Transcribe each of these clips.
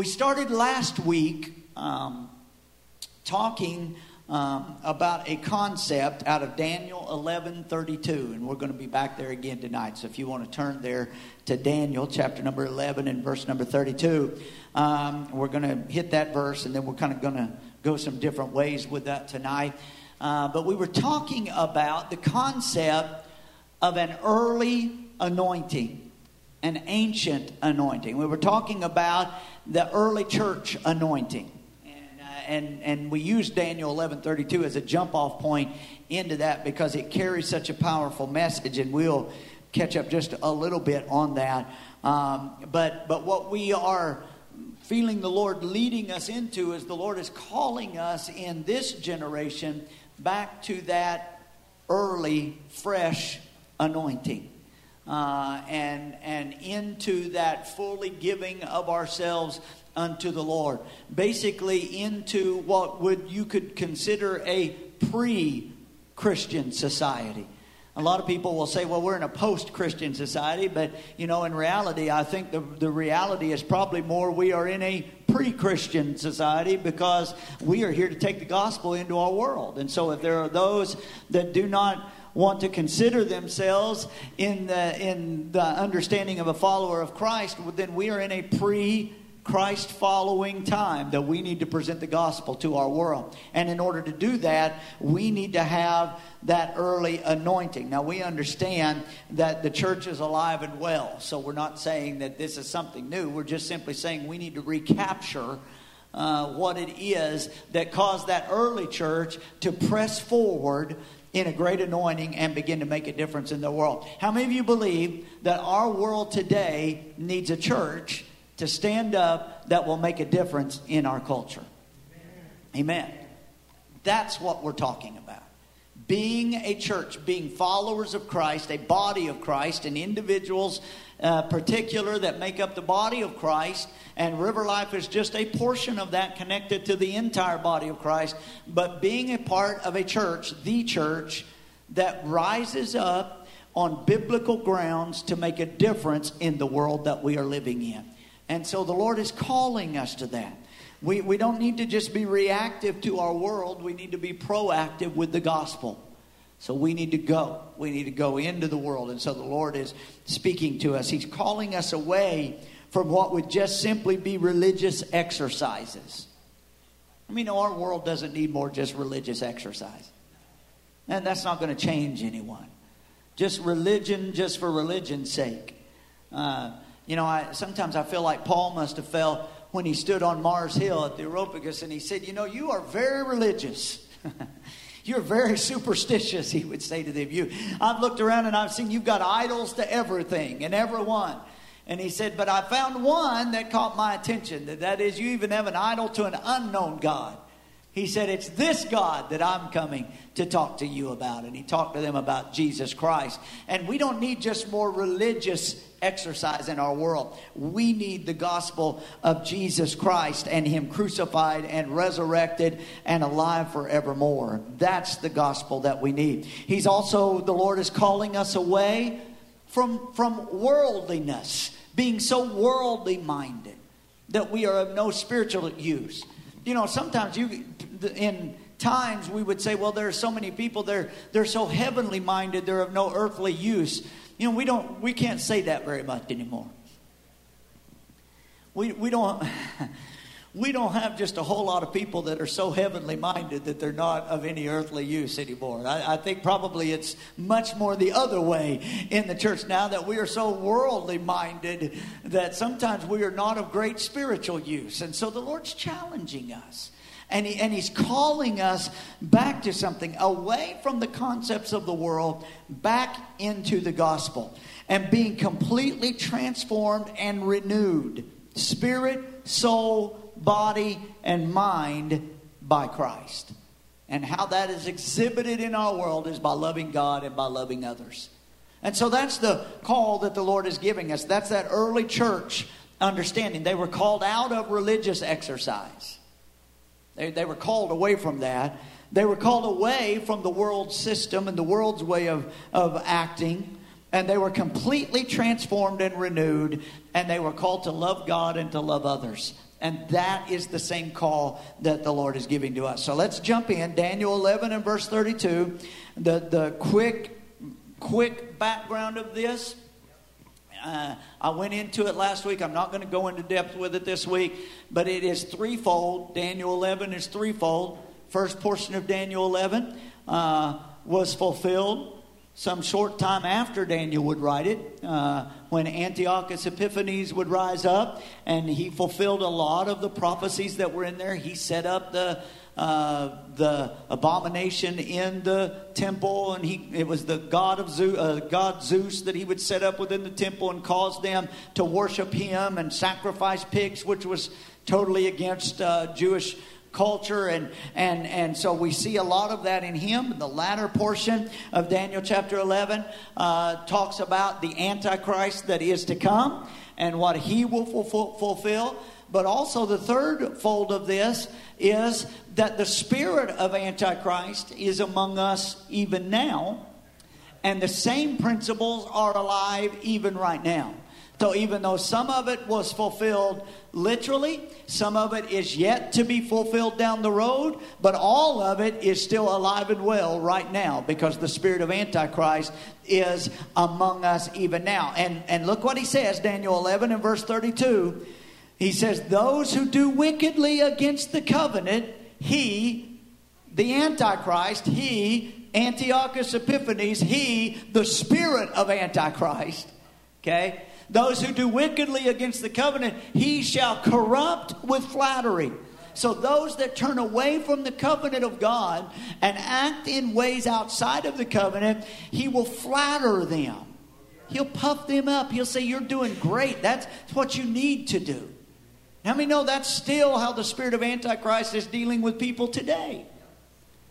We started last week um, talking um, about a concept out of Daniel 11:32, and we're going to be back there again tonight. So if you want to turn there to Daniel chapter number 11 and verse number 32, um, we're going to hit that verse, and then we're kind of going to go some different ways with that tonight. Uh, but we were talking about the concept of an early anointing, an ancient anointing. We were talking about the early church anointing and, and we use Daniel 11:32 as a jump off point into that because it carries such a powerful message, and we'll catch up just a little bit on that. Um, but but what we are feeling the Lord leading us into is the Lord is calling us in this generation back to that early, fresh anointing. Uh, and and into that fully giving of ourselves unto the Lord. Basically, into what would you could consider a pre Christian society. A lot of people will say, well, we're in a post Christian society, but you know, in reality, I think the, the reality is probably more we are in a pre Christian society because we are here to take the gospel into our world. And so, if there are those that do not want to consider themselves in the, in the understanding of a follower of Christ, then we are in a pre Christ following time that we need to present the gospel to our world. And in order to do that, we need to have that early anointing. Now, we understand that the church is alive and well, so we're not saying that this is something new. We're just simply saying we need to recapture. Uh, what it is that caused that early church to press forward in a great anointing and begin to make a difference in the world. How many of you believe that our world today needs a church to stand up that will make a difference in our culture. Amen. That's what we're talking about. Being a church, being followers of Christ, a body of Christ, and individuals uh, particular that make up the body of Christ, and River Life is just a portion of that connected to the entire body of Christ. But being a part of a church, the church, that rises up on biblical grounds to make a difference in the world that we are living in. And so the Lord is calling us to that. We, we don't need to just be reactive to our world, we need to be proactive with the gospel. So we need to go. We need to go into the world. And so the Lord is speaking to us. He's calling us away from what would just simply be religious exercises. I mean, our world doesn't need more just religious exercise. And that's not going to change anyone. Just religion, just for religion's sake. Uh, you know, I, sometimes I feel like Paul must have felt when he stood on Mars Hill at the Areopagus and he said, You know, you are very religious. You're very superstitious, he would say to them. You, I've looked around and I've seen you've got idols to everything and everyone. And he said, But I found one that caught my attention. That, that is, you even have an idol to an unknown God. He said, It's this God that I'm coming to talk to you about. And he talked to them about Jesus Christ. And we don't need just more religious exercise in our world. We need the gospel of Jesus Christ and Him crucified and resurrected and alive forevermore. That's the gospel that we need. He's also, the Lord is calling us away from, from worldliness, being so worldly minded that we are of no spiritual use. You know, sometimes you, in times we would say, well, there are so many people, they're, they're so heavenly minded, they're of no earthly use. You know, we don't we can't say that very much anymore. We we don't we don't have just a whole lot of people that are so heavenly minded that they're not of any earthly use anymore. I, I, think probably it's much more the other way in the church now that we are so worldly minded that sometimes we are not of great spiritual use. And so the Lord's challenging us. And, he, and he's calling us back to something, away from the concepts of the world, back into the gospel, and being completely transformed and renewed spirit, soul, body, and mind by Christ. And how that is exhibited in our world is by loving God and by loving others. And so that's the call that the Lord is giving us. That's that early church understanding. They were called out of religious exercise. They, they were called away from that. They were called away from the world system and the world's way of, of acting And they were completely transformed and renewed, and they were called to love God and to love others. And that is the same call that the Lord is giving to us. So let's jump in. Daniel 11 and verse 32. The, the quick, quick background of this. Uh, I went into it last week. I'm not going to go into depth with it this week, but it is threefold. Daniel 11 is threefold. First portion of Daniel 11 uh, was fulfilled some short time after Daniel would write it, uh, when Antiochus Epiphanes would rise up, and he fulfilled a lot of the prophecies that were in there. He set up the uh, the abomination in the temple, and he it was the god of Zeus, uh, God Zeus that he would set up within the temple and cause them to worship him and sacrifice pigs, which was totally against uh, Jewish culture and and and so we see a lot of that in him. The latter portion of daniel chapter 11 uh, talks about the antichrist that is to come and what he will fulfill. But also the third fold of this is that the spirit of antichrist is among us even now and the same principles are alive even right now so even though some of it was fulfilled literally, some of it is yet to be fulfilled down the road, but all of it is still alive and well right now because the spirit of Antichrist is among us even now. And, and look what he says, Daniel 11 and verse 32. He says, Those who do wickedly against the covenant, he, the Antichrist, he, Antiochus Epiphanes, he, the spirit of Antichrist, okay? Those who do wickedly against the covenant, he shall corrupt with flattery. So, those that turn away from the covenant of God and act in ways outside of the covenant, he will flatter them. He'll puff them up. He'll say, You're doing great. That's what you need to do. How many know that's still how the spirit of Antichrist is dealing with people today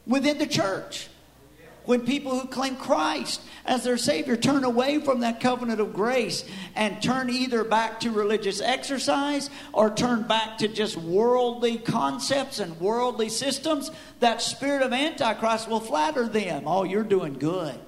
within the church? When people who claim Christ as their Savior turn away from that covenant of grace and turn either back to religious exercise or turn back to just worldly concepts and worldly systems, that spirit of Antichrist will flatter them. Oh, you're doing good.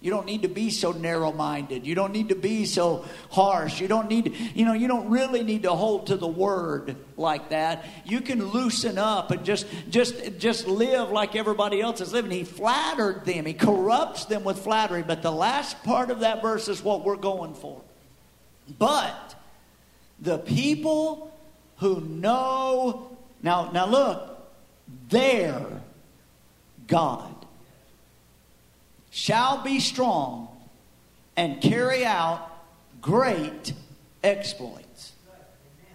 You don't need to be so narrow minded. You don't need to be so harsh. You don't need, you know, you don't really need to hold to the word like that. You can loosen up and just just just live like everybody else is living. He flattered them. He corrupts them with flattery. But the last part of that verse is what we're going for. But the people who know now now look, their God shall be strong and carry out great exploits.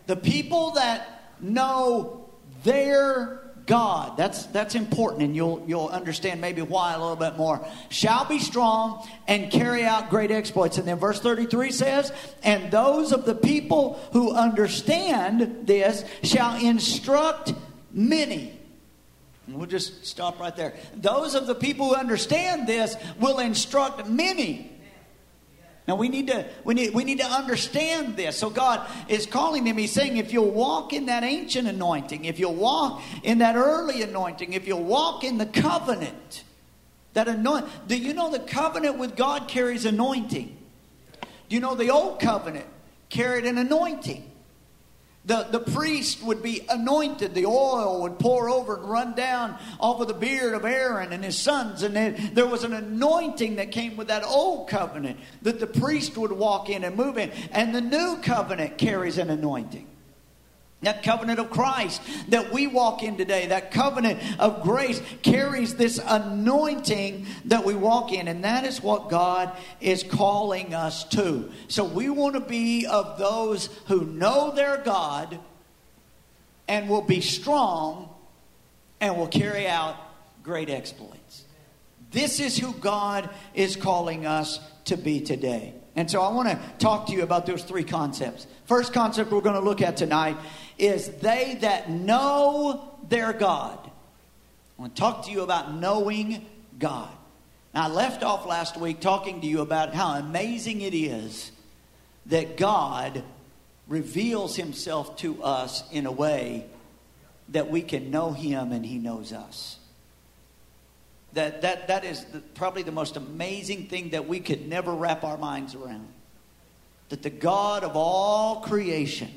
The people that know their God, that's, that's important, and you'll, you'll understand maybe why a little bit more, shall be strong and carry out great exploits. And then verse 33 says, And those of the people who understand this shall instruct many. And we'll just stop right there. Those of the people who understand this will instruct many. Now we need to we need we need to understand this. So God is calling them. He's saying, if you'll walk in that ancient anointing, if you'll walk in that early anointing, if you'll walk in the covenant, that anoint. Do you know the covenant with God carries anointing? Do you know the old covenant carried an anointing? The, the priest would be anointed. The oil would pour over and run down off of the beard of Aaron and his sons. And then there was an anointing that came with that old covenant that the priest would walk in and move in. And the new covenant carries an anointing. That covenant of Christ that we walk in today, that covenant of grace carries this anointing that we walk in. And that is what God is calling us to. So we want to be of those who know their God and will be strong and will carry out great exploits. This is who God is calling us to be today. And so I want to talk to you about those three concepts. First concept we're going to look at tonight is they that know their God. I want to talk to you about knowing God. Now, I left off last week talking to you about how amazing it is that God reveals himself to us in a way that we can know him and he knows us. That, that, that is the, probably the most amazing thing that we could never wrap our minds around. That the God of all creation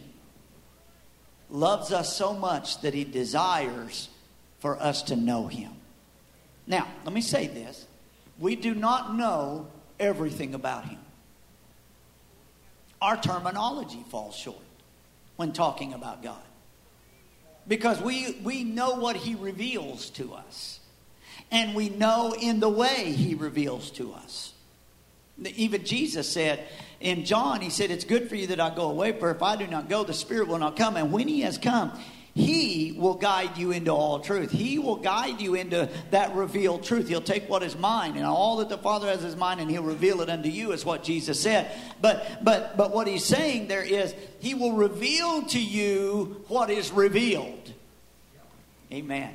loves us so much that he desires for us to know him. Now, let me say this we do not know everything about him. Our terminology falls short when talking about God because we, we know what he reveals to us and we know in the way he reveals to us. Even Jesus said in John, he said, It's good for you that I go away, for if I do not go, the Spirit will not come. And when he has come, he will guide you into all truth. He will guide you into that revealed truth. He'll take what is mine and all that the Father has is mine, and He'll reveal it unto you, is what Jesus said. But but but what He's saying there is He will reveal to you what is revealed. Amen.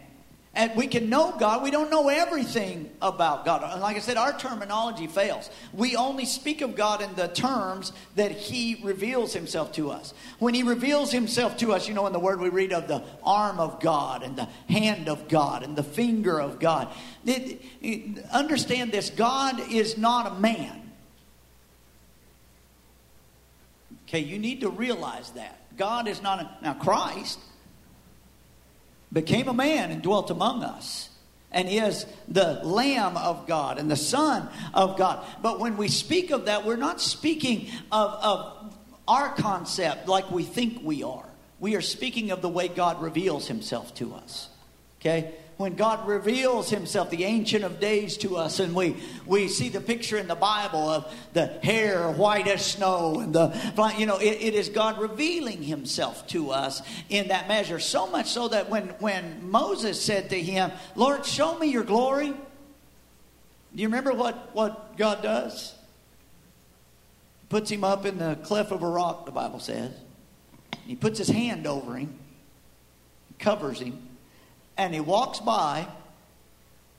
And we can know God. We don't know everything about God. And like I said, our terminology fails. We only speak of God in the terms that He reveals Himself to us. When He reveals Himself to us, you know, in the Word we read of the arm of God and the hand of God and the finger of God. It, it, understand this God is not a man. Okay, you need to realize that. God is not a. Now, Christ became a man and dwelt among us and he is the Lamb of God and the Son of God. But when we speak of that, we're not speaking of, of our concept like we think we are. We are speaking of the way God reveals himself to us. Okay? When God reveals himself, the Ancient of Days, to us, and we, we see the picture in the Bible of the hair white as snow, and the, you know, it, it is God revealing himself to us in that measure. So much so that when, when Moses said to him, Lord, show me your glory, do you remember what, what God does? Puts him up in the cleft of a rock, the Bible says. He puts his hand over him, covers him, and he walks by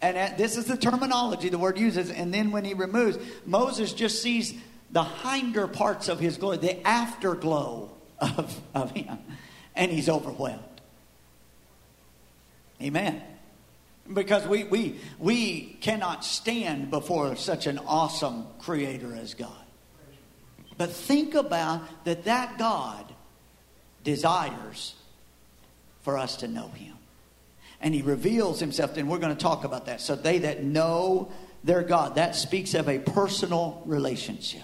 and this is the terminology the word uses and then when he removes moses just sees the hinder parts of his glory the afterglow of, of him and he's overwhelmed. Amen. Because we, we, we cannot stand before such an awesome creator as god. But think about that that god desires for us to know him and he reveals himself, and we're going to talk about that. So, they that know their God, that speaks of a personal relationship.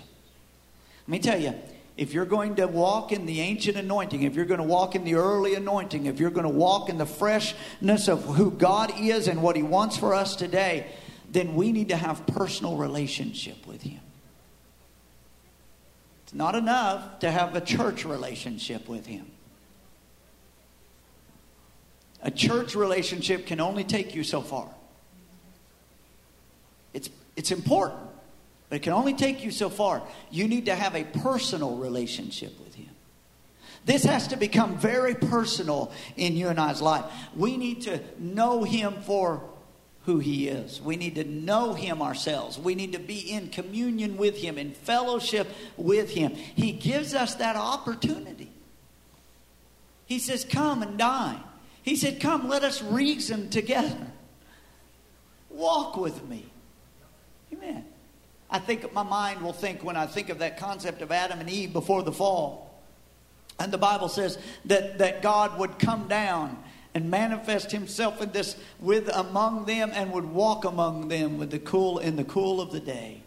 Let me tell you, if you're going to walk in the ancient anointing, if you're going to walk in the early anointing, if you're going to walk in the freshness of who God is and what He wants for us today, then we need to have personal relationship with Him. It's not enough to have a church relationship with Him. A church relationship can only take you so far. It's, it's important, but it can only take you so far. You need to have a personal relationship with Him. This has to become very personal in you and I's life. We need to know Him for who He is. We need to know Him ourselves. We need to be in communion with Him, in fellowship with Him. He gives us that opportunity. He says, Come and dine. He said, Come, let us reason together. Walk with me. Amen. I think my mind will think when I think of that concept of Adam and Eve before the fall. And the Bible says that, that God would come down and manifest himself in this with among them and would walk among them with the cool in the cool of the day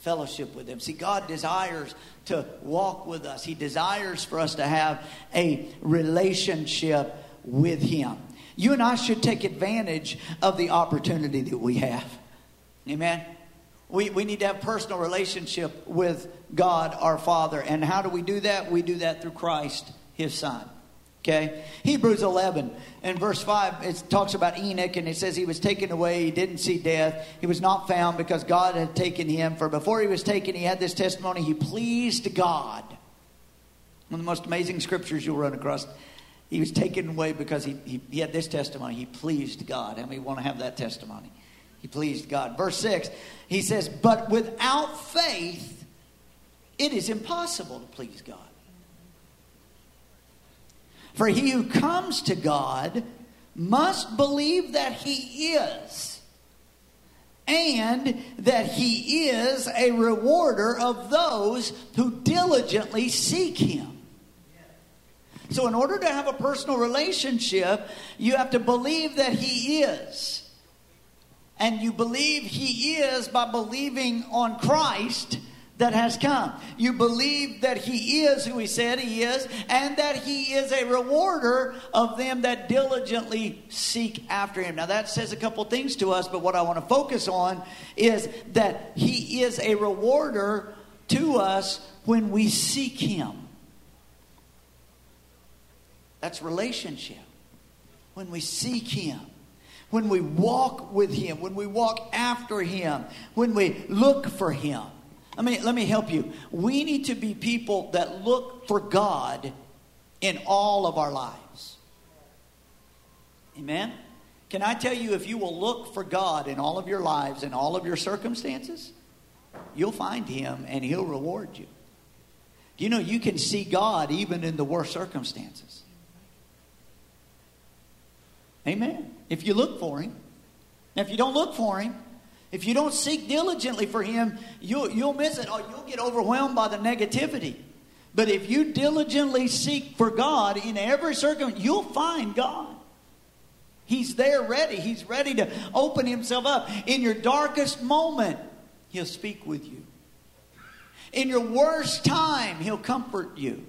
fellowship with them see god desires to walk with us he desires for us to have a relationship with Him. You and I should take advantage of the opportunity that we have. Amen. We, we need to have personal relationship with God our Father. And how do we do that? We do that through Christ, His Son. Okay? Hebrews 11 and verse 5, it talks about Enoch and it says he was taken away. He didn't see death. He was not found because God had taken him. For before he was taken, he had this testimony. He pleased God. One of the most amazing scriptures you'll run across he was taken away because he, he, he had this testimony. He pleased God. And we want to have that testimony? He pleased God. Verse 6, he says, But without faith, it is impossible to please God. For he who comes to God must believe that he is, and that he is a rewarder of those who diligently seek him. So, in order to have a personal relationship, you have to believe that he is. And you believe he is by believing on Christ that has come. You believe that he is who he said he is, and that he is a rewarder of them that diligently seek after him. Now, that says a couple things to us, but what I want to focus on is that he is a rewarder to us when we seek him. That's relationship. When we seek him when we walk with him, when we walk after him, when we look for him. I mean, let me help you. We need to be people that look for God in all of our lives. Amen? Can I tell you, if you will look for God in all of your lives, in all of your circumstances, you'll find Him and He'll reward you. You know, you can see God even in the worst circumstances. Amen. If you look for Him. Now, if you don't look for Him, if you don't seek diligently for Him, you'll, you'll miss it or you'll get overwhelmed by the negativity. But if you diligently seek for God in every circumstance, you'll find God. He's there ready. He's ready to open Himself up. In your darkest moment, He'll speak with you. In your worst time, He'll comfort you.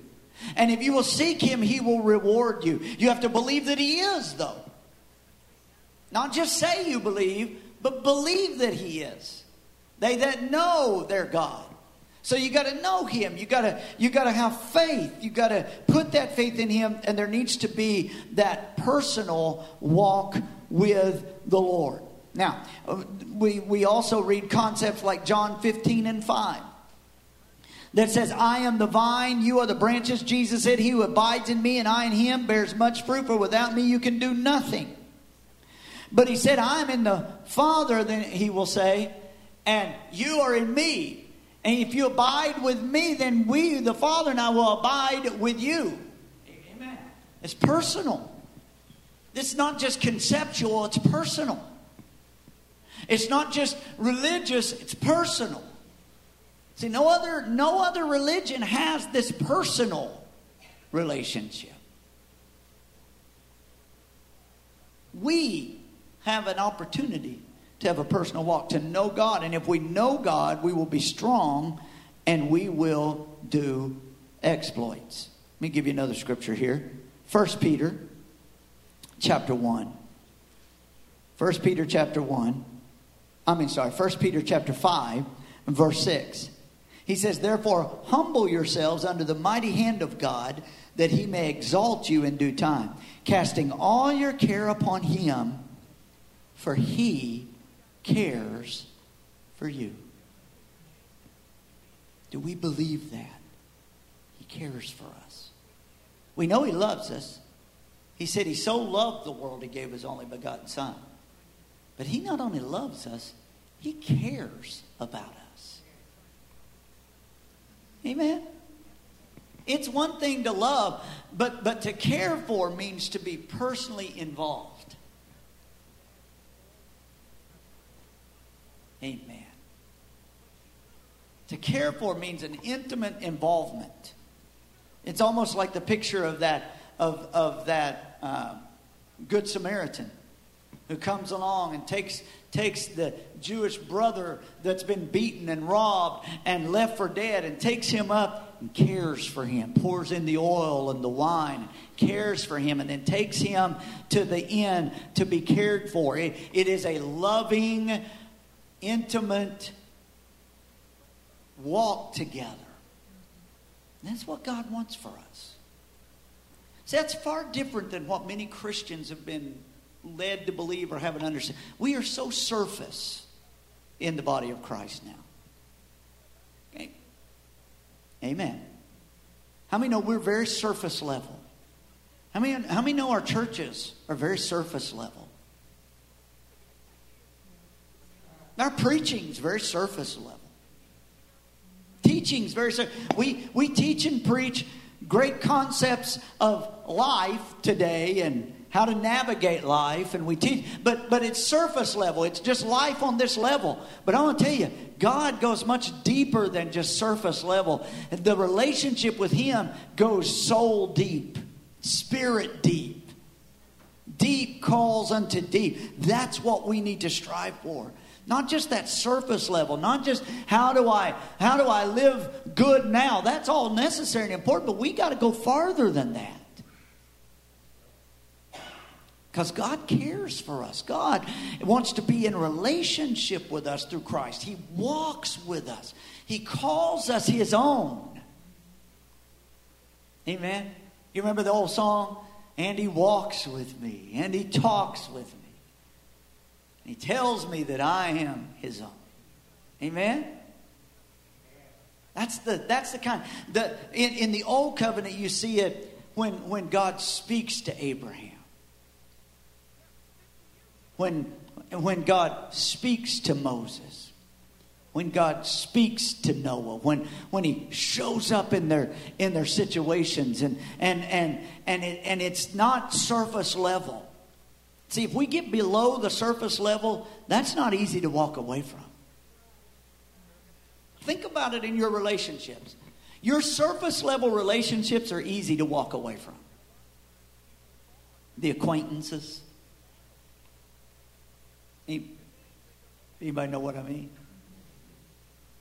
And if you will seek Him, He will reward you. You have to believe that He is, though. Not just say you believe, but believe that He is. They that know their God. So you got to know Him. You got to you got to have faith. You got to put that faith in Him, and there needs to be that personal walk with the Lord. Now, we we also read concepts like John 15 and 5 that says, I am the vine, you are the branches. Jesus said, He who abides in me and I in him bears much fruit, for without me you can do nothing. But he said, I'm in the Father, then he will say, and you are in me. And if you abide with me, then we, the Father, and I will abide with you. Amen. It's personal. It's not just conceptual, it's personal. It's not just religious, it's personal. See, no other, no other religion has this personal relationship. We have an opportunity to have a personal walk, to know God. And if we know God, we will be strong and we will do exploits. Let me give you another scripture here. 1 Peter chapter 1. 1 Peter chapter 1. I mean, sorry, 1 Peter chapter 5, verse 6. He says, Therefore, humble yourselves under the mighty hand of God, that he may exalt you in due time, casting all your care upon him for he cares for you. Do we believe that? He cares for us. We know he loves us. He said he so loved the world he gave his only begotten Son. But he not only loves us, he cares about us. Amen. It's one thing to love, but, but to care for means to be personally involved. Amen. To care for means an intimate involvement. It's almost like the picture of that of of that uh, good Samaritan who comes along and takes takes the Jewish brother that's been beaten and robbed and left for dead and takes him up and cares for him, pours in the oil and the wine, cares for him, and then takes him to the inn to be cared for. it, it is a loving intimate walk together. And that's what God wants for us. See, that's far different than what many Christians have been led to believe or haven't understood. We are so surface in the body of Christ now. Okay? Amen. How many know we're very surface level? How many, how many know our churches are very surface level? Our preaching is very surface level. Teaching is very. We, we teach and preach great concepts of life today and, how to navigate life and we teach but but it's surface level it's just life on this level but i want to tell you god goes much deeper than just surface level the relationship with him goes soul deep spirit deep deep calls unto deep that's what we need to strive for not just that surface level not just how do i how do i live good now that's all necessary and important but we got to go farther than that because God cares for us. God wants to be in relationship with us through Christ. He walks with us, He calls us His own. Amen. You remember the old song? And He walks with me, and He talks with me. He tells me that I am His own. Amen. That's the that's the kind the in, in the old covenant you see it when when God speaks to Abraham when, when God speaks to Moses, when God speaks to Noah, when, when he shows up in their, in their situations, and, and, and, and, it, and it's not surface level. See, if we get below the surface level, that's not easy to walk away from. Think about it in your relationships. Your surface level relationships are easy to walk away from. The acquaintances, Anybody know what I mean?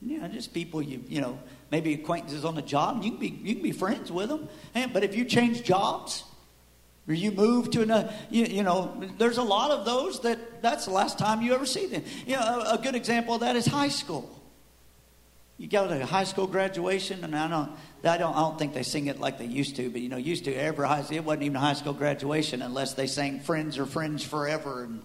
Yeah, just people you you know maybe acquaintances on the job. You can be you can be friends with them, but if you change jobs or you move to another, you, you know, there's a lot of those that that's the last time you ever see them. You know, a, a good example of that is high school. You go to a high school graduation, and I don't, I don't, I don't think they sing it like they used to. But you know, used to every high, it wasn't even a high school graduation unless they sang "Friends Are Friends Forever," and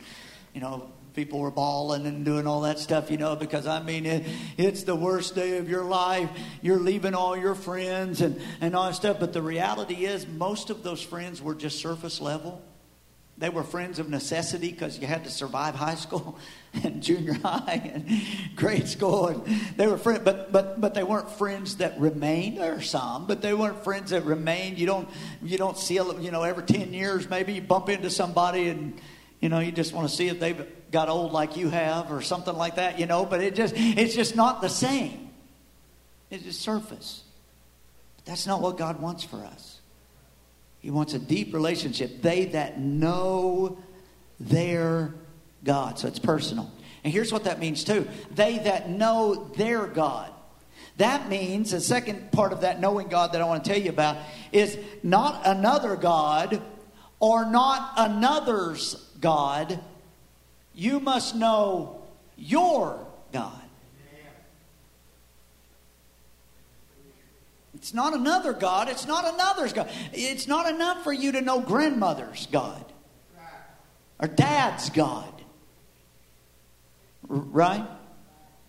you know, people were bawling and doing all that stuff, you know, because I mean, it, it's the worst day of your life. You're leaving all your friends and, and all that stuff. But the reality is, most of those friends were just surface level. They were friends of necessity because you had to survive high school and junior high and grade school. And they were friends, but, but, but they weren't friends that remained. There are some, but they weren't friends that remained. You don't, you don't see, you know, every 10 years, maybe you bump into somebody and, you know, you just want to see if they've got old like you have or something like that, you know, but it just it's just not the same. It's just surface. But that's not what God wants for us. He wants a deep relationship. They that know their God. So it's personal. And here's what that means too. They that know their God. That means the second part of that knowing God that I want to tell you about is not another God or not another's God you must know your God. It's not another God. It's not another's God. It's not enough for you to know grandmother's God or dad's God. Right?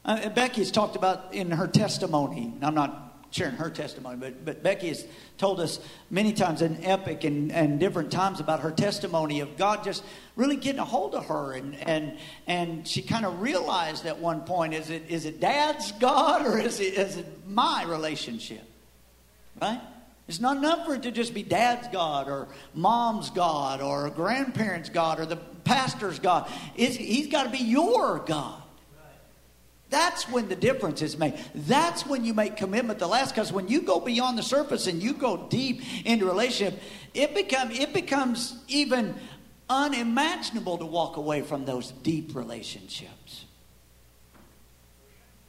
Uh, Becky has talked about in her testimony. I'm not sharing her testimony, but, but Becky has told us many times in Epic and, and different times about her testimony of God just really getting a hold of her. And, and, and she kind of realized at one point is it, is it dad's God or is it, is it my relationship? Right? It's not enough for it to just be dad's God or mom's God or grandparent's God or the pastor's God. It's, he's got to be your God. That's when the difference is made. That's when you make commitment to the last. Because when you go beyond the surface and you go deep into relationship, it become it becomes even unimaginable to walk away from those deep relationships.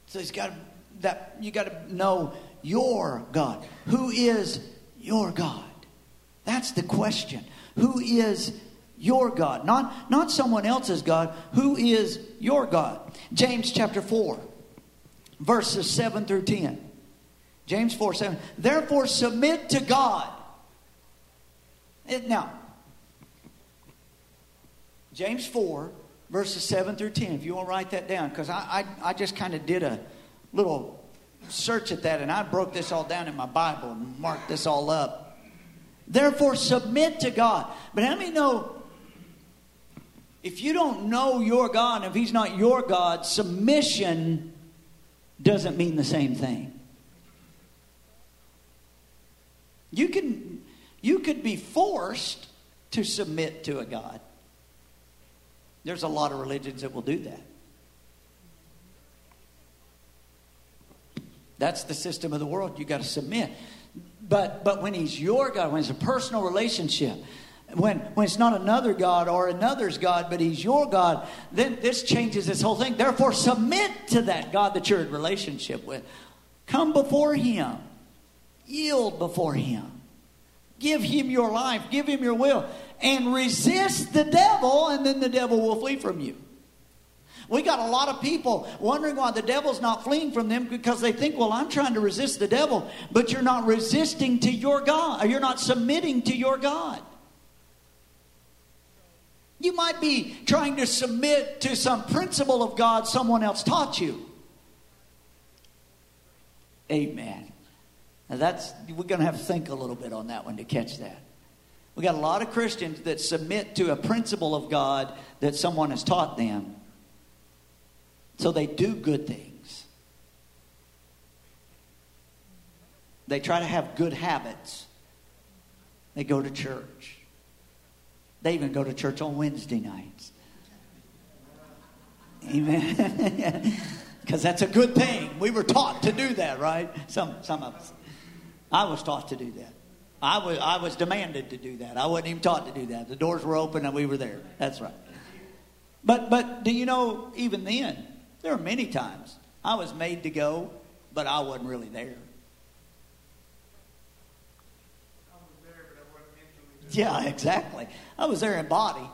So it's got that you got to know your God. Who is your God? That's the question. Who is your God, not, not someone else's God. Who is your God? James chapter 4, verses 7 through 10. James 4 7. Therefore, submit to God. It, now, James 4, verses 7 through 10. If you want to write that down, because I, I, I just kind of did a little search at that and I broke this all down in my Bible and marked this all up. Therefore, submit to God. But how many know if you don't know your God, if He's not your God, submission doesn't mean the same thing. You can you could be forced to submit to a God. There's a lot of religions that will do that. That's the system of the world. You got to submit. But but when he's your God, when it's a personal relationship, when when it's not another God or another's God, but he's your God, then this changes this whole thing. Therefore, submit to that God that you're in relationship with. Come before him. Yield before him. Give him your life, give him your will, and resist the devil, and then the devil will flee from you. We got a lot of people wondering why the devil's not fleeing from them because they think, well, I'm trying to resist the devil, but you're not resisting to your God, or you're not submitting to your God. You might be trying to submit to some principle of God someone else taught you. Amen. Now that's we're going to have to think a little bit on that one to catch that. We got a lot of Christians that submit to a principle of God that someone has taught them. So they do good things. They try to have good habits. They go to church. They even go to church on Wednesday nights. Amen. Because that's a good thing. We were taught to do that, right? Some, some of us. I was taught to do that. I was, I was demanded to do that. I wasn't even taught to do that. The doors were open and we were there. That's right. But, but do you know, even then, there were many times I was made to go, but I wasn't really there. Yeah, exactly. I was there in body,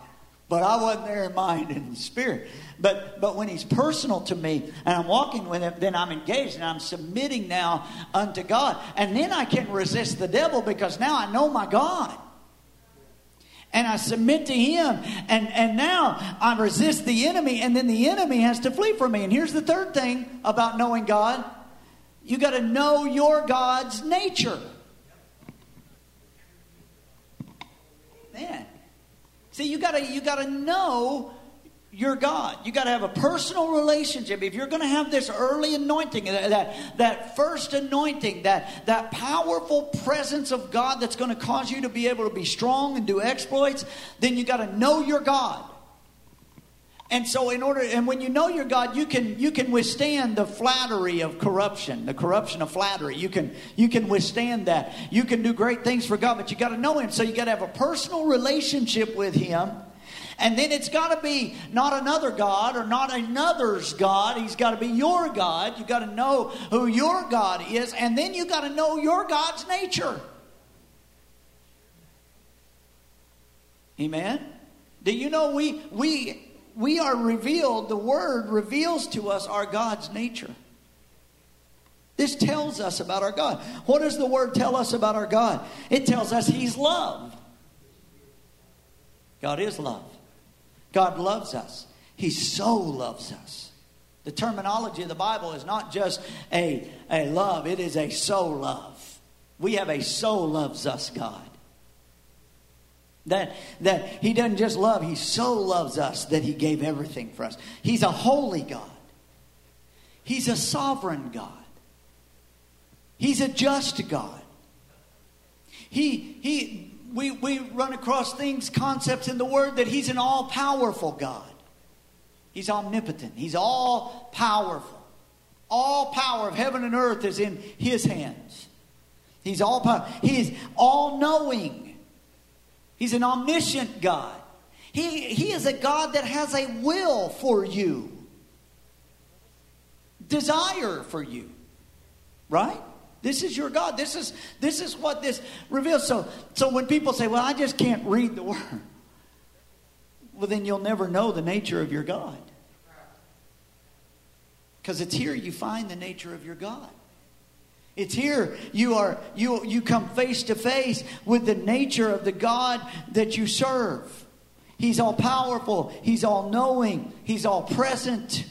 but I wasn't there in mind and spirit. But but when he's personal to me and I'm walking with him, then I'm engaged and I'm submitting now unto God. And then I can resist the devil because now I know my God and I submit to him. And, and now I resist the enemy, and then the enemy has to flee from me. And here's the third thing about knowing God you got to know your God's nature. Man. See, you gotta you gotta know your God. You got to have a personal relationship. If you're going to have this early anointing, that, that, first anointing, that, that powerful presence of God that's going to cause you to be able to be strong and do exploits, then you got to know your God. And so in order and when you know your God, you can you can withstand the flattery of corruption, the corruption of flattery. You can you can withstand that. You can do great things for God, but you got to know him. So you got to have a personal relationship with him and then it's got to be not another God or not another's God. He's got to be your God. You've got to know who your God is. And then you've got to know your God's nature. Amen? Do you know we, we, we are revealed, the Word reveals to us our God's nature. This tells us about our God. What does the Word tell us about our God? It tells us He's love. God is love. God loves us. He so loves us. The terminology of the Bible is not just a, a love, it is a so love. We have a so loves us God. That, that He doesn't just love, He so loves us that He gave everything for us. He's a holy God, He's a sovereign God, He's a just God. He, he, we, we run across things, concepts in the Word that He's an all powerful God. He's omnipotent. He's all powerful. All power of heaven and earth is in His hands. He's all power. He is all knowing. He's an omniscient God. He, he is a God that has a will for you, desire for you. Right? This is your God. This is this is what this reveals. So so when people say, "Well, I just can't read the word." Well, then you'll never know the nature of your God. Cuz it's here you find the nature of your God. It's here you are you you come face to face with the nature of the God that you serve. He's all powerful, he's all knowing, he's all present.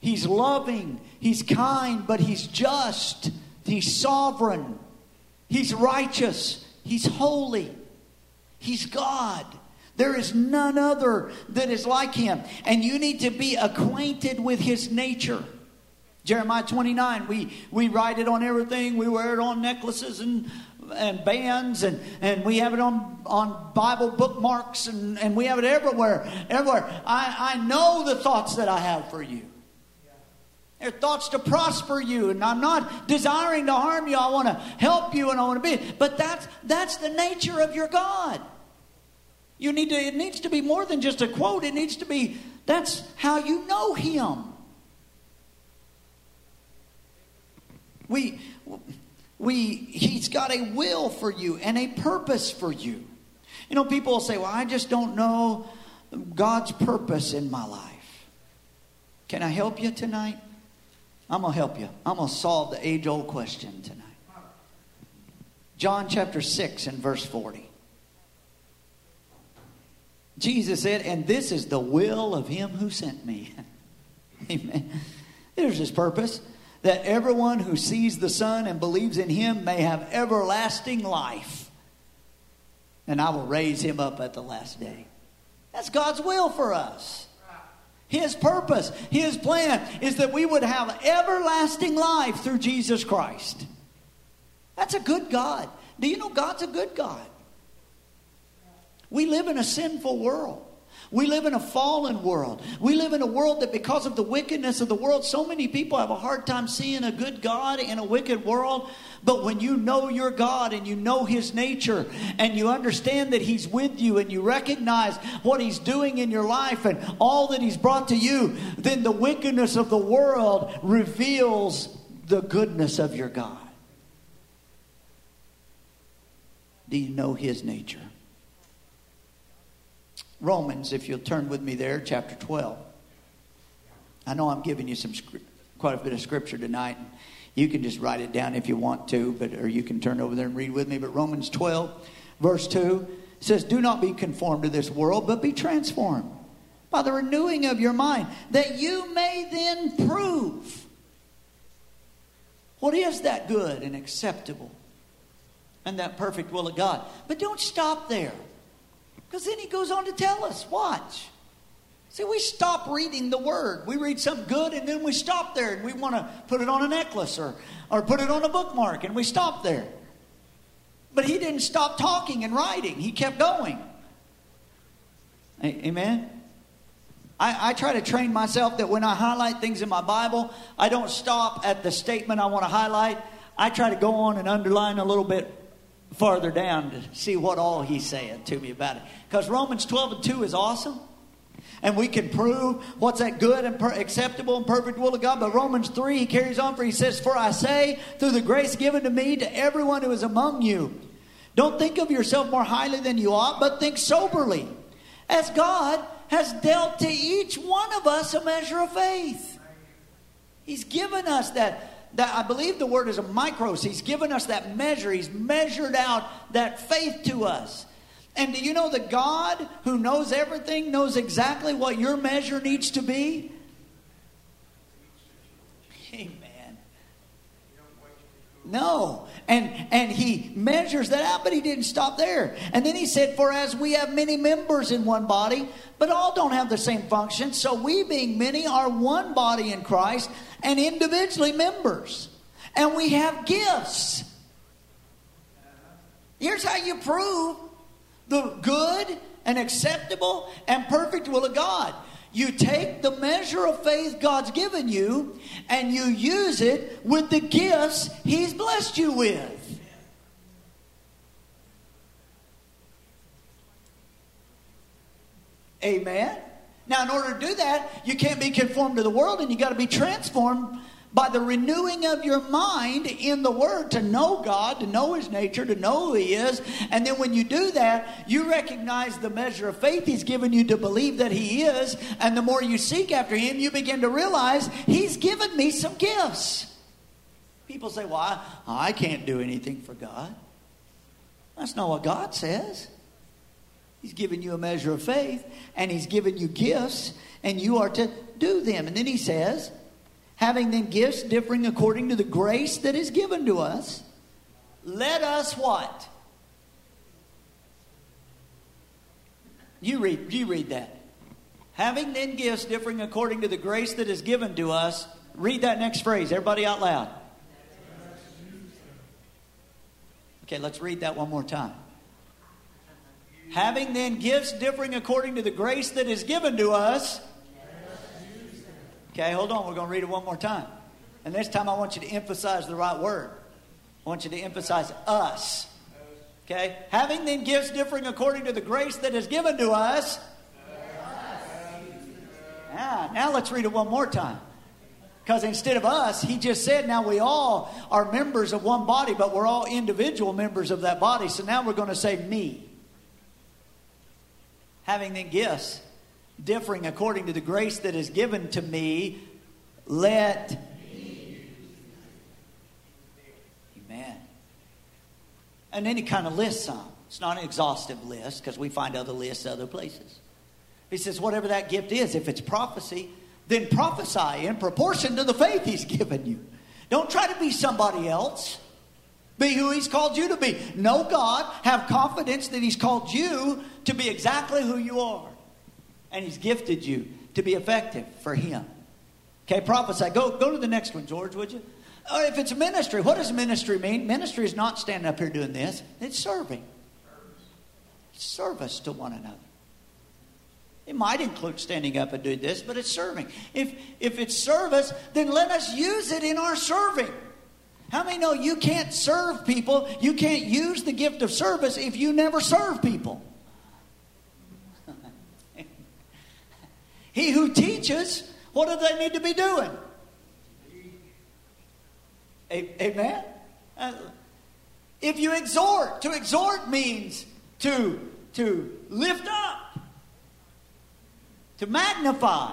He's loving, he's kind, but he's just. He's sovereign. He's righteous. He's holy. He's God. There is none other that is like him. And you need to be acquainted with his nature. Jeremiah 29, we, we write it on everything. We wear it on necklaces and and bands and, and we have it on, on Bible bookmarks and, and we have it everywhere. Everywhere. I, I know the thoughts that I have for you. They're thoughts to prosper you, and I'm not desiring to harm you. I want to help you and I want to be. But that's that's the nature of your God. You need to it needs to be more than just a quote. It needs to be that's how you know him. We we he's got a will for you and a purpose for you. You know, people will say, Well, I just don't know God's purpose in my life. Can I help you tonight? I'm going to help you. I'm going to solve the age old question tonight. John chapter 6 and verse 40. Jesus said, And this is the will of him who sent me. Amen. There's his purpose that everyone who sees the Son and believes in him may have everlasting life. And I will raise him up at the last day. That's God's will for us. His purpose, His plan is that we would have everlasting life through Jesus Christ. That's a good God. Do you know God's a good God? We live in a sinful world. We live in a fallen world. We live in a world that, because of the wickedness of the world, so many people have a hard time seeing a good God in a wicked world. But when you know your God and you know His nature and you understand that He's with you and you recognize what He's doing in your life and all that He's brought to you, then the wickedness of the world reveals the goodness of your God. Do you know His nature? Romans, if you'll turn with me there, chapter 12. I know I'm giving you some quite a bit of scripture tonight. And You can just write it down if you want to, but or you can turn over there and read with me. But Romans 12, verse 2 says, Do not be conformed to this world, but be transformed by the renewing of your mind, that you may then prove what is that good and acceptable and that perfect will of God. But don't stop there. Because then he goes on to tell us, watch. See, we stop reading the word. We read something good and then we stop there and we want to put it on a necklace or, or put it on a bookmark and we stop there. But he didn't stop talking and writing, he kept going. Amen? I, I, try to train myself that when I highlight things in my Bible, I don't stop at the statement I want to highlight. I try to go on and underline a little bit farther down to see what all he's saying to me about it. Because Romans 12 and 2 is awesome. And we can prove what's that good and per- acceptable and perfect will of God. But Romans 3, he carries on for he says, For I say, through the grace given to me, to everyone who is among you, don't think of yourself more highly than you ought, but think soberly, as God has dealt to each one of us a measure of faith. He's given us that that I believe the word is a micros. He's given us that measure. He's measured out that faith to us. And do you know that God, who knows everything, knows exactly what your measure needs to be? Amen. No. And and he measures that out, but he didn't stop there. And then he said, For as we have many members in one body, but all don't have the same function, so we being many are one body in Christ and individually members. And we have gifts. Here's how you prove the good and acceptable and perfect will of God. You take the measure of faith God's given you and you use it with the gifts He's blessed you with. Amen. Now, in order to do that, you can't be conformed to the world and you got to be transformed by the renewing of your mind in the Word to know God, to know His nature, to know who He is. And then when you do that, you recognize the measure of faith He's given you to believe that He is. And the more you seek after Him, you begin to realize He's given me some gifts. People say, Well, I, I can't do anything for God. That's not what God says. He's given you a measure of faith, and He's given you gifts, and you are to do them. And then He says, having then gifts differing according to the grace that is given to us, let us what? You read, you read that. Having then gifts differing according to the grace that is given to us, read that next phrase, everybody out loud. Okay, let's read that one more time. Having then gifts differing according to the grace that is given to us. Okay, hold on. We're going to read it one more time. And this time I want you to emphasize the right word. I want you to emphasize us. Okay? Having then gifts differing according to the grace that is given to us. Yeah, now let's read it one more time. Because instead of us, he just said, now we all are members of one body, but we're all individual members of that body. So now we're going to say me. Having then gifts differing according to the grace that is given to me, let. Amen. And then he kind of lists some. It's not an exhaustive list because we find other lists other places. He says, whatever that gift is, if it's prophecy, then prophesy in proportion to the faith he's given you. Don't try to be somebody else. Be who he's called you to be. Know God. Have confidence that he's called you to be exactly who you are. And he's gifted you to be effective for him. Okay, prophesy. Go, go to the next one, George, would you? Uh, if it's ministry, what does ministry mean? Ministry is not standing up here doing this, it's serving. Service to one another. It might include standing up and doing this, but it's serving. If, if it's service, then let us use it in our serving. How many know you can't serve people? You can't use the gift of service if you never serve people. he who teaches, what do they need to be doing? Amen? Uh, if you exhort, to exhort means to, to lift up to magnify.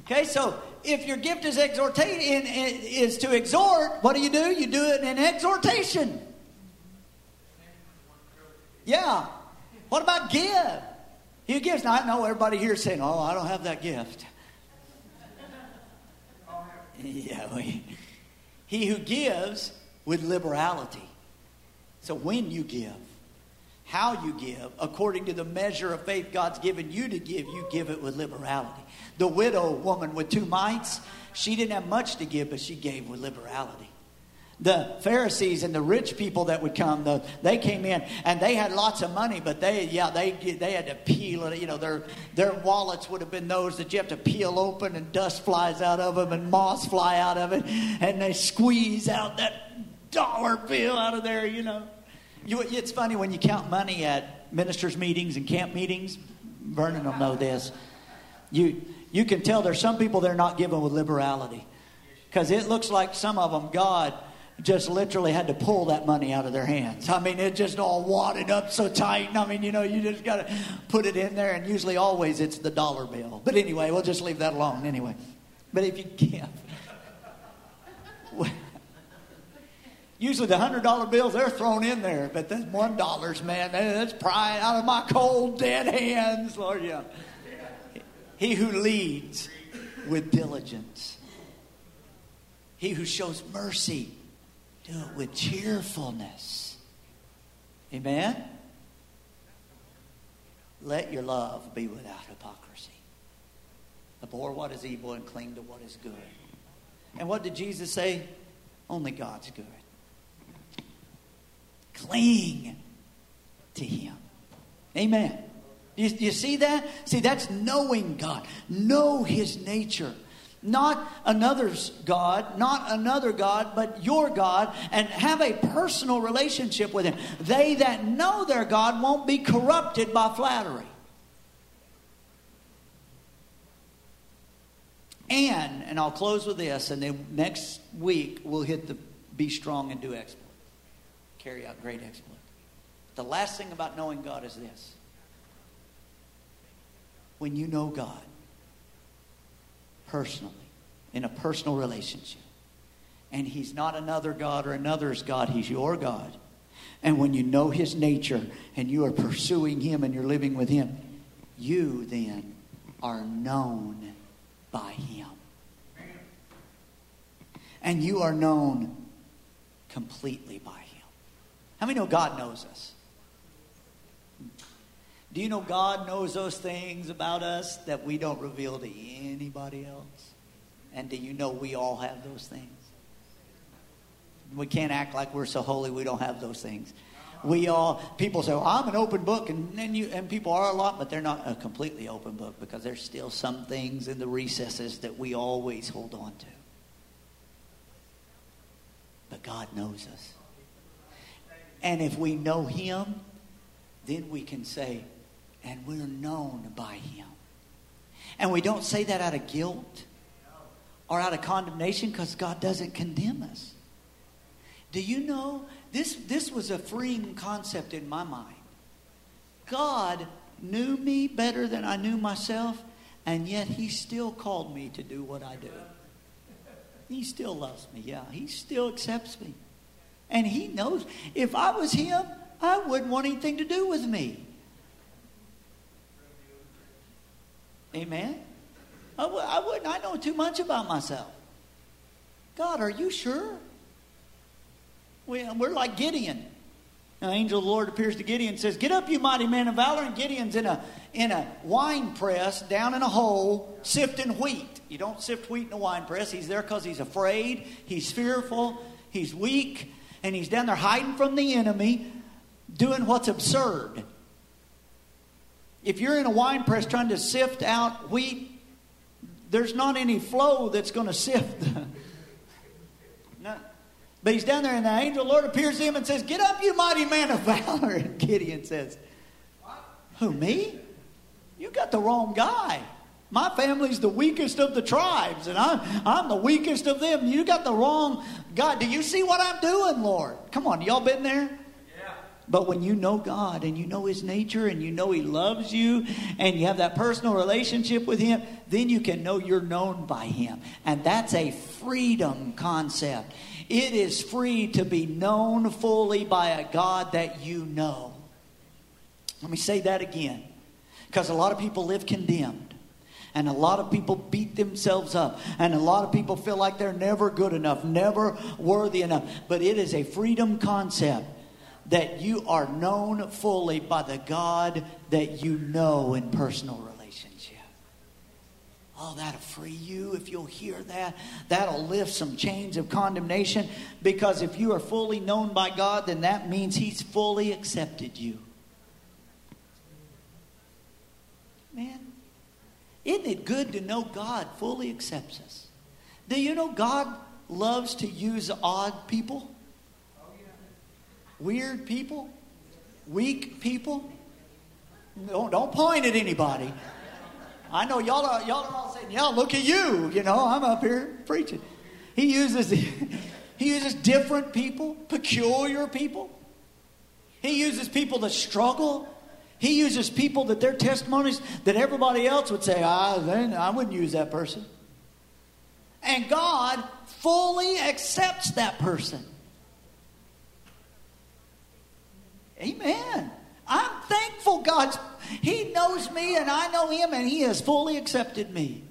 Okay, so if your gift is exhortation is to exhort, what do you do? You do it in exhortation. Yeah. What about give? He gives. I know everybody here saying, "Oh, I don't have that gift." yeah, we, he who gives with liberality. So when you give, how you give, according to the measure of faith God's given you to give, you give it with liberality. The widow woman with two mites, she didn't have much to give, but she gave with liberality. The Pharisees and the rich people that would come, the, they came in and they had lots of money, but they, yeah, they, they had to peel it. You know, their, their wallets would have been those that you have to peel open and dust flies out of them and moss fly out of it. And they squeeze out that dollar bill out of there, you know. You, it's funny when you count money at ministers' meetings and camp meetings. Vernon will know this. You, you can tell there's some people they're not given with liberality. Because it looks like some of them, God just literally had to pull that money out of their hands. I mean, it just all wadded up so tight. I mean, you know, you just got to put it in there, and usually, always, it's the dollar bill. But anyway, we'll just leave that alone anyway. But if you give, Usually the hundred dollar bills they're thrown in there, but the one dollars, man, that's prying out of my cold dead hands, Lord. Yeah. He who leads with diligence, he who shows mercy, do it with cheerfulness. Amen. Let your love be without hypocrisy. Abhor what is evil and cling to what is good. And what did Jesus say? Only God's good. Cling to Him. Amen. You, you see that? See, that's knowing God. Know His nature. Not another's God, not another God, but your God, and have a personal relationship with Him. They that know their God won't be corrupted by flattery. And, and I'll close with this, and then next week we'll hit the be strong and do exploits carry out great exploits. The last thing about knowing God is this when you know God personally, in a personal relationship, and He's not another God or another's God, He's your God. And when you know His nature and you are pursuing Him and you're living with Him, you then are known by Him. And you are known completely by Him. How many know God knows us? Do you know God knows those things about us that we don't reveal to anybody else? And do you know we all have those things? We can't act like we're so holy we don't have those things. We all people say, well, "I'm an open book," and and you and people are a lot, but they're not a completely open book because there's still some things in the recesses that we always hold on to. But God knows us, and if we know Him, then we can say, "And we're known by Him." And we don't say that out of guilt or out of condemnation because God doesn't condemn us. Do you know this, this was a freeing concept in my mind? God knew me better than I knew myself, and yet He still called me to do what I do. He still loves me, yeah. He still accepts me. And He knows if I was Him, I wouldn't want anything to do with me. Amen? I w- I wouldn't. I know too much about myself. God, are you sure? We, we're like Gideon. An angel of the Lord appears to Gideon and says, Get up, you mighty man of valor. And Gideon's in a, in a wine press down in a hole sifting wheat. You don't sift wheat in a wine press. He's there because he's afraid, he's fearful, he's weak, and he's down there hiding from the enemy, doing what's absurd. If you're in a wine press trying to sift out wheat, there's not any flow that's going to sift. no. But he's down there, and the angel the Lord appears to him and says, Get up, you mighty man of valor. And Gideon says, Who, me? You got the wrong guy. My family's the weakest of the tribes, and I'm, I'm the weakest of them. You got the wrong God. Do you see what I'm doing, Lord? Come on, y'all been there? But when you know God and you know His nature and you know He loves you and you have that personal relationship with Him, then you can know you're known by Him. And that's a freedom concept. It is free to be known fully by a God that you know. Let me say that again. Because a lot of people live condemned. And a lot of people beat themselves up. And a lot of people feel like they're never good enough, never worthy enough. But it is a freedom concept that you are known fully by the God that you know in personal relationship. Oh, that'll free you if you'll hear that. That'll lift some chains of condemnation because if you are fully known by God, then that means He's fully accepted you. Man, isn't it good to know God fully accepts us? Do you know God loves to use odd people? weird people, weak people. Don't, don't point at anybody. I know y'all are, y'all are all saying, "Yeah, look at you." You know, I'm up here preaching. He uses he uses different people, peculiar people. He uses people that struggle. He uses people that their testimonies that everybody else would say, "Ah, I wouldn't use that person." And God fully accepts that person. Amen. I'm thankful God's, He knows me and I know Him and He has fully accepted me.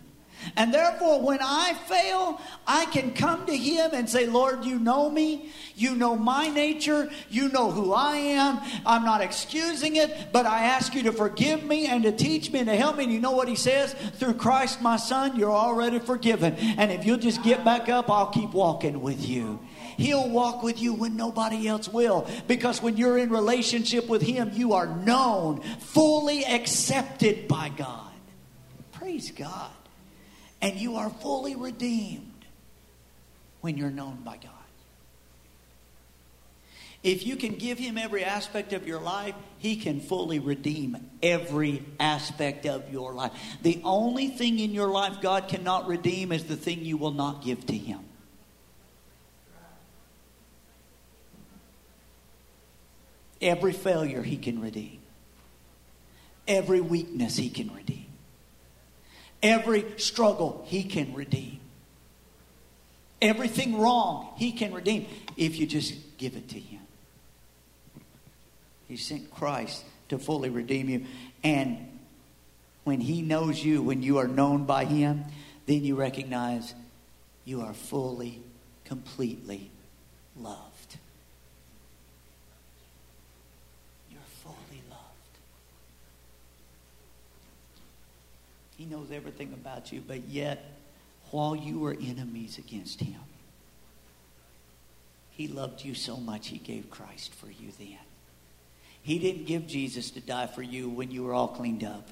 And therefore, when I fail, I can come to Him and say, Lord, you know me. You know my nature. You know who I am. I'm not excusing it, but I ask you to forgive me and to teach me and to help me. And you know what He says? Through Christ, my Son, you're already forgiven. And if you'll just get back up, I'll keep walking with you. He'll walk with you when nobody else will. Because when you're in relationship with Him, you are known, fully accepted by God. Praise God. And you are fully redeemed when you're known by God. If you can give Him every aspect of your life, He can fully redeem every aspect of your life. The only thing in your life God cannot redeem is the thing you will not give to Him. Every failure he can redeem. Every weakness he can redeem. Every struggle he can redeem. Everything wrong he can redeem if you just give it to him. He sent Christ to fully redeem you. And when he knows you, when you are known by him, then you recognize you are fully, completely loved. He knows everything about you, but yet, while you were enemies against him, He loved you so much, He gave Christ for you then. He didn't give Jesus to die for you when you were all cleaned up.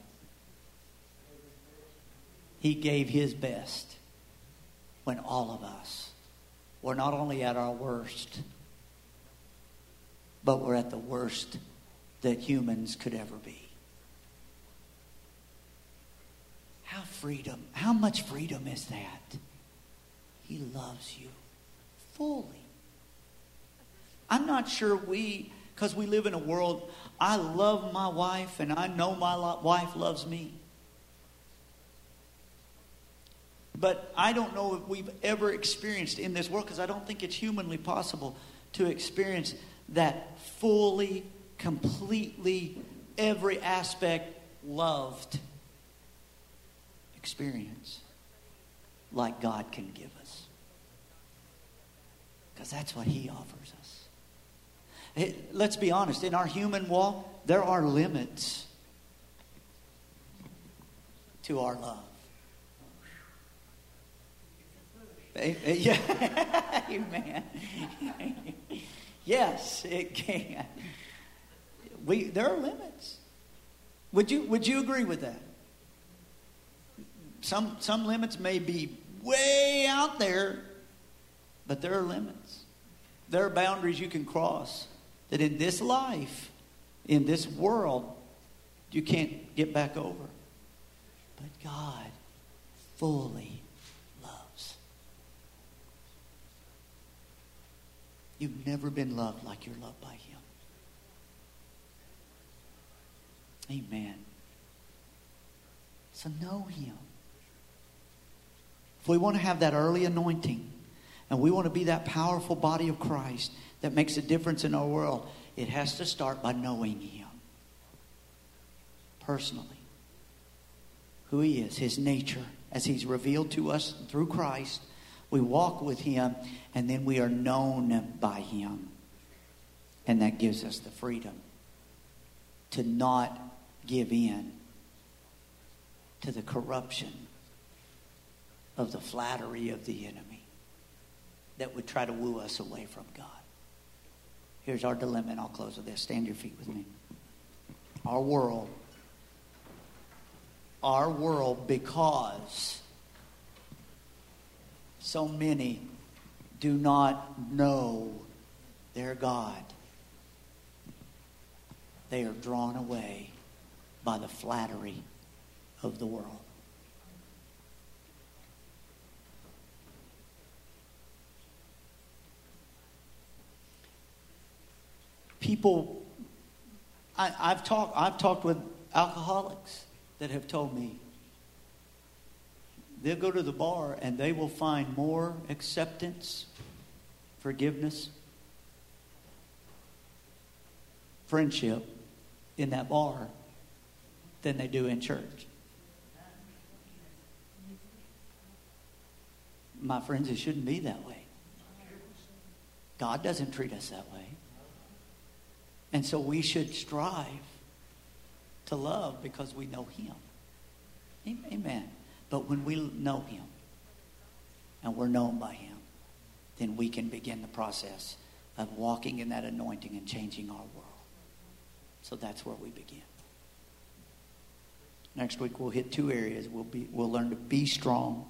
He gave His best when all of us were not only at our worst, but we're at the worst that humans could ever be. How freedom, how much freedom is that? He loves you fully. I'm not sure we, because we live in a world, I love my wife and I know my wife loves me. But I don't know if we've ever experienced in this world, because I don't think it's humanly possible to experience that fully, completely, every aspect loved experience like God can give us. Because that's what He offers us. Hey, let's be honest, in our human walk, there are limits to our love. Eh, eh, yeah, amen. yes, it can. We there are limits. Would you would you agree with that? Some some limits may be way out there, but there are limits. There are boundaries you can cross that in this life, in this world, you can't get back over. But God fully loves. You've never been loved like you're loved by Him. Amen. So know Him. If we want to have that early anointing and we want to be that powerful body of Christ that makes a difference in our world, it has to start by knowing Him personally. Who He is, His nature, as He's revealed to us through Christ we walk with Him, and then we are known by Him. And that gives us the freedom to not give in to the corruption of the flattery of the enemy that would try to woo us away from God. Here's our dilemma, and I'll close with this. Stand your feet with me. Our world, our world, because so many do not know their God. They are drawn away by the flattery of the world. People, I, have talked. I've talked with alcoholics that have told me They'll go to the bar and they will find more acceptance, forgiveness, friendship in that bar than they do in church. My friends, it shouldn't be that way. God doesn't treat us that way. And so we should strive to love because we know Him. Amen. But when we know Him and we're known by Him, then we can begin the process of walking in that anointing and changing our world. So that's where we begin. Next week we'll hit two areas. We'll be we'll learn to be strong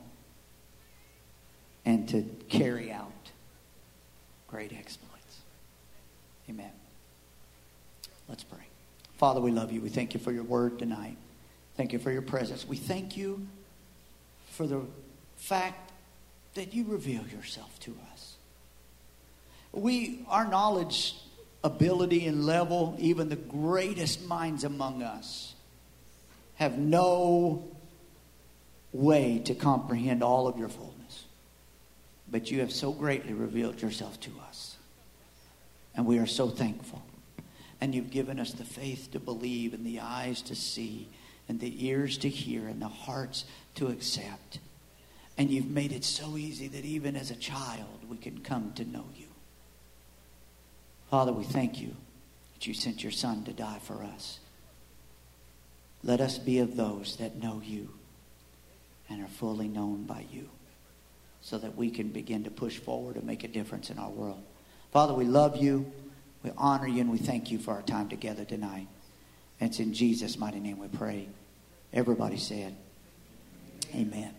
and to carry out great exploits. Amen. Let's pray. Father, we love you. We thank you for your word tonight. Thank you for your presence. We thank you for the fact that you reveal yourself to us. We, our knowledge, ability, and level, even the greatest minds among us, have no way to comprehend all of your fullness. But you have so greatly revealed yourself to us. And we are so thankful. And you've given us the faith to believe and the eyes to see and the ears to hear and the hearts to accept. And you've made it so easy that even as a child, we can come to know you. Father, we thank you that you sent your Son to die for us. Let us be of those that know you and are fully known by you so that we can begin to push forward and make a difference in our world. Father, we love you, we honor you, and we thank you for our time together tonight. And it's in Jesus' mighty name we pray. Everybody said, Amen.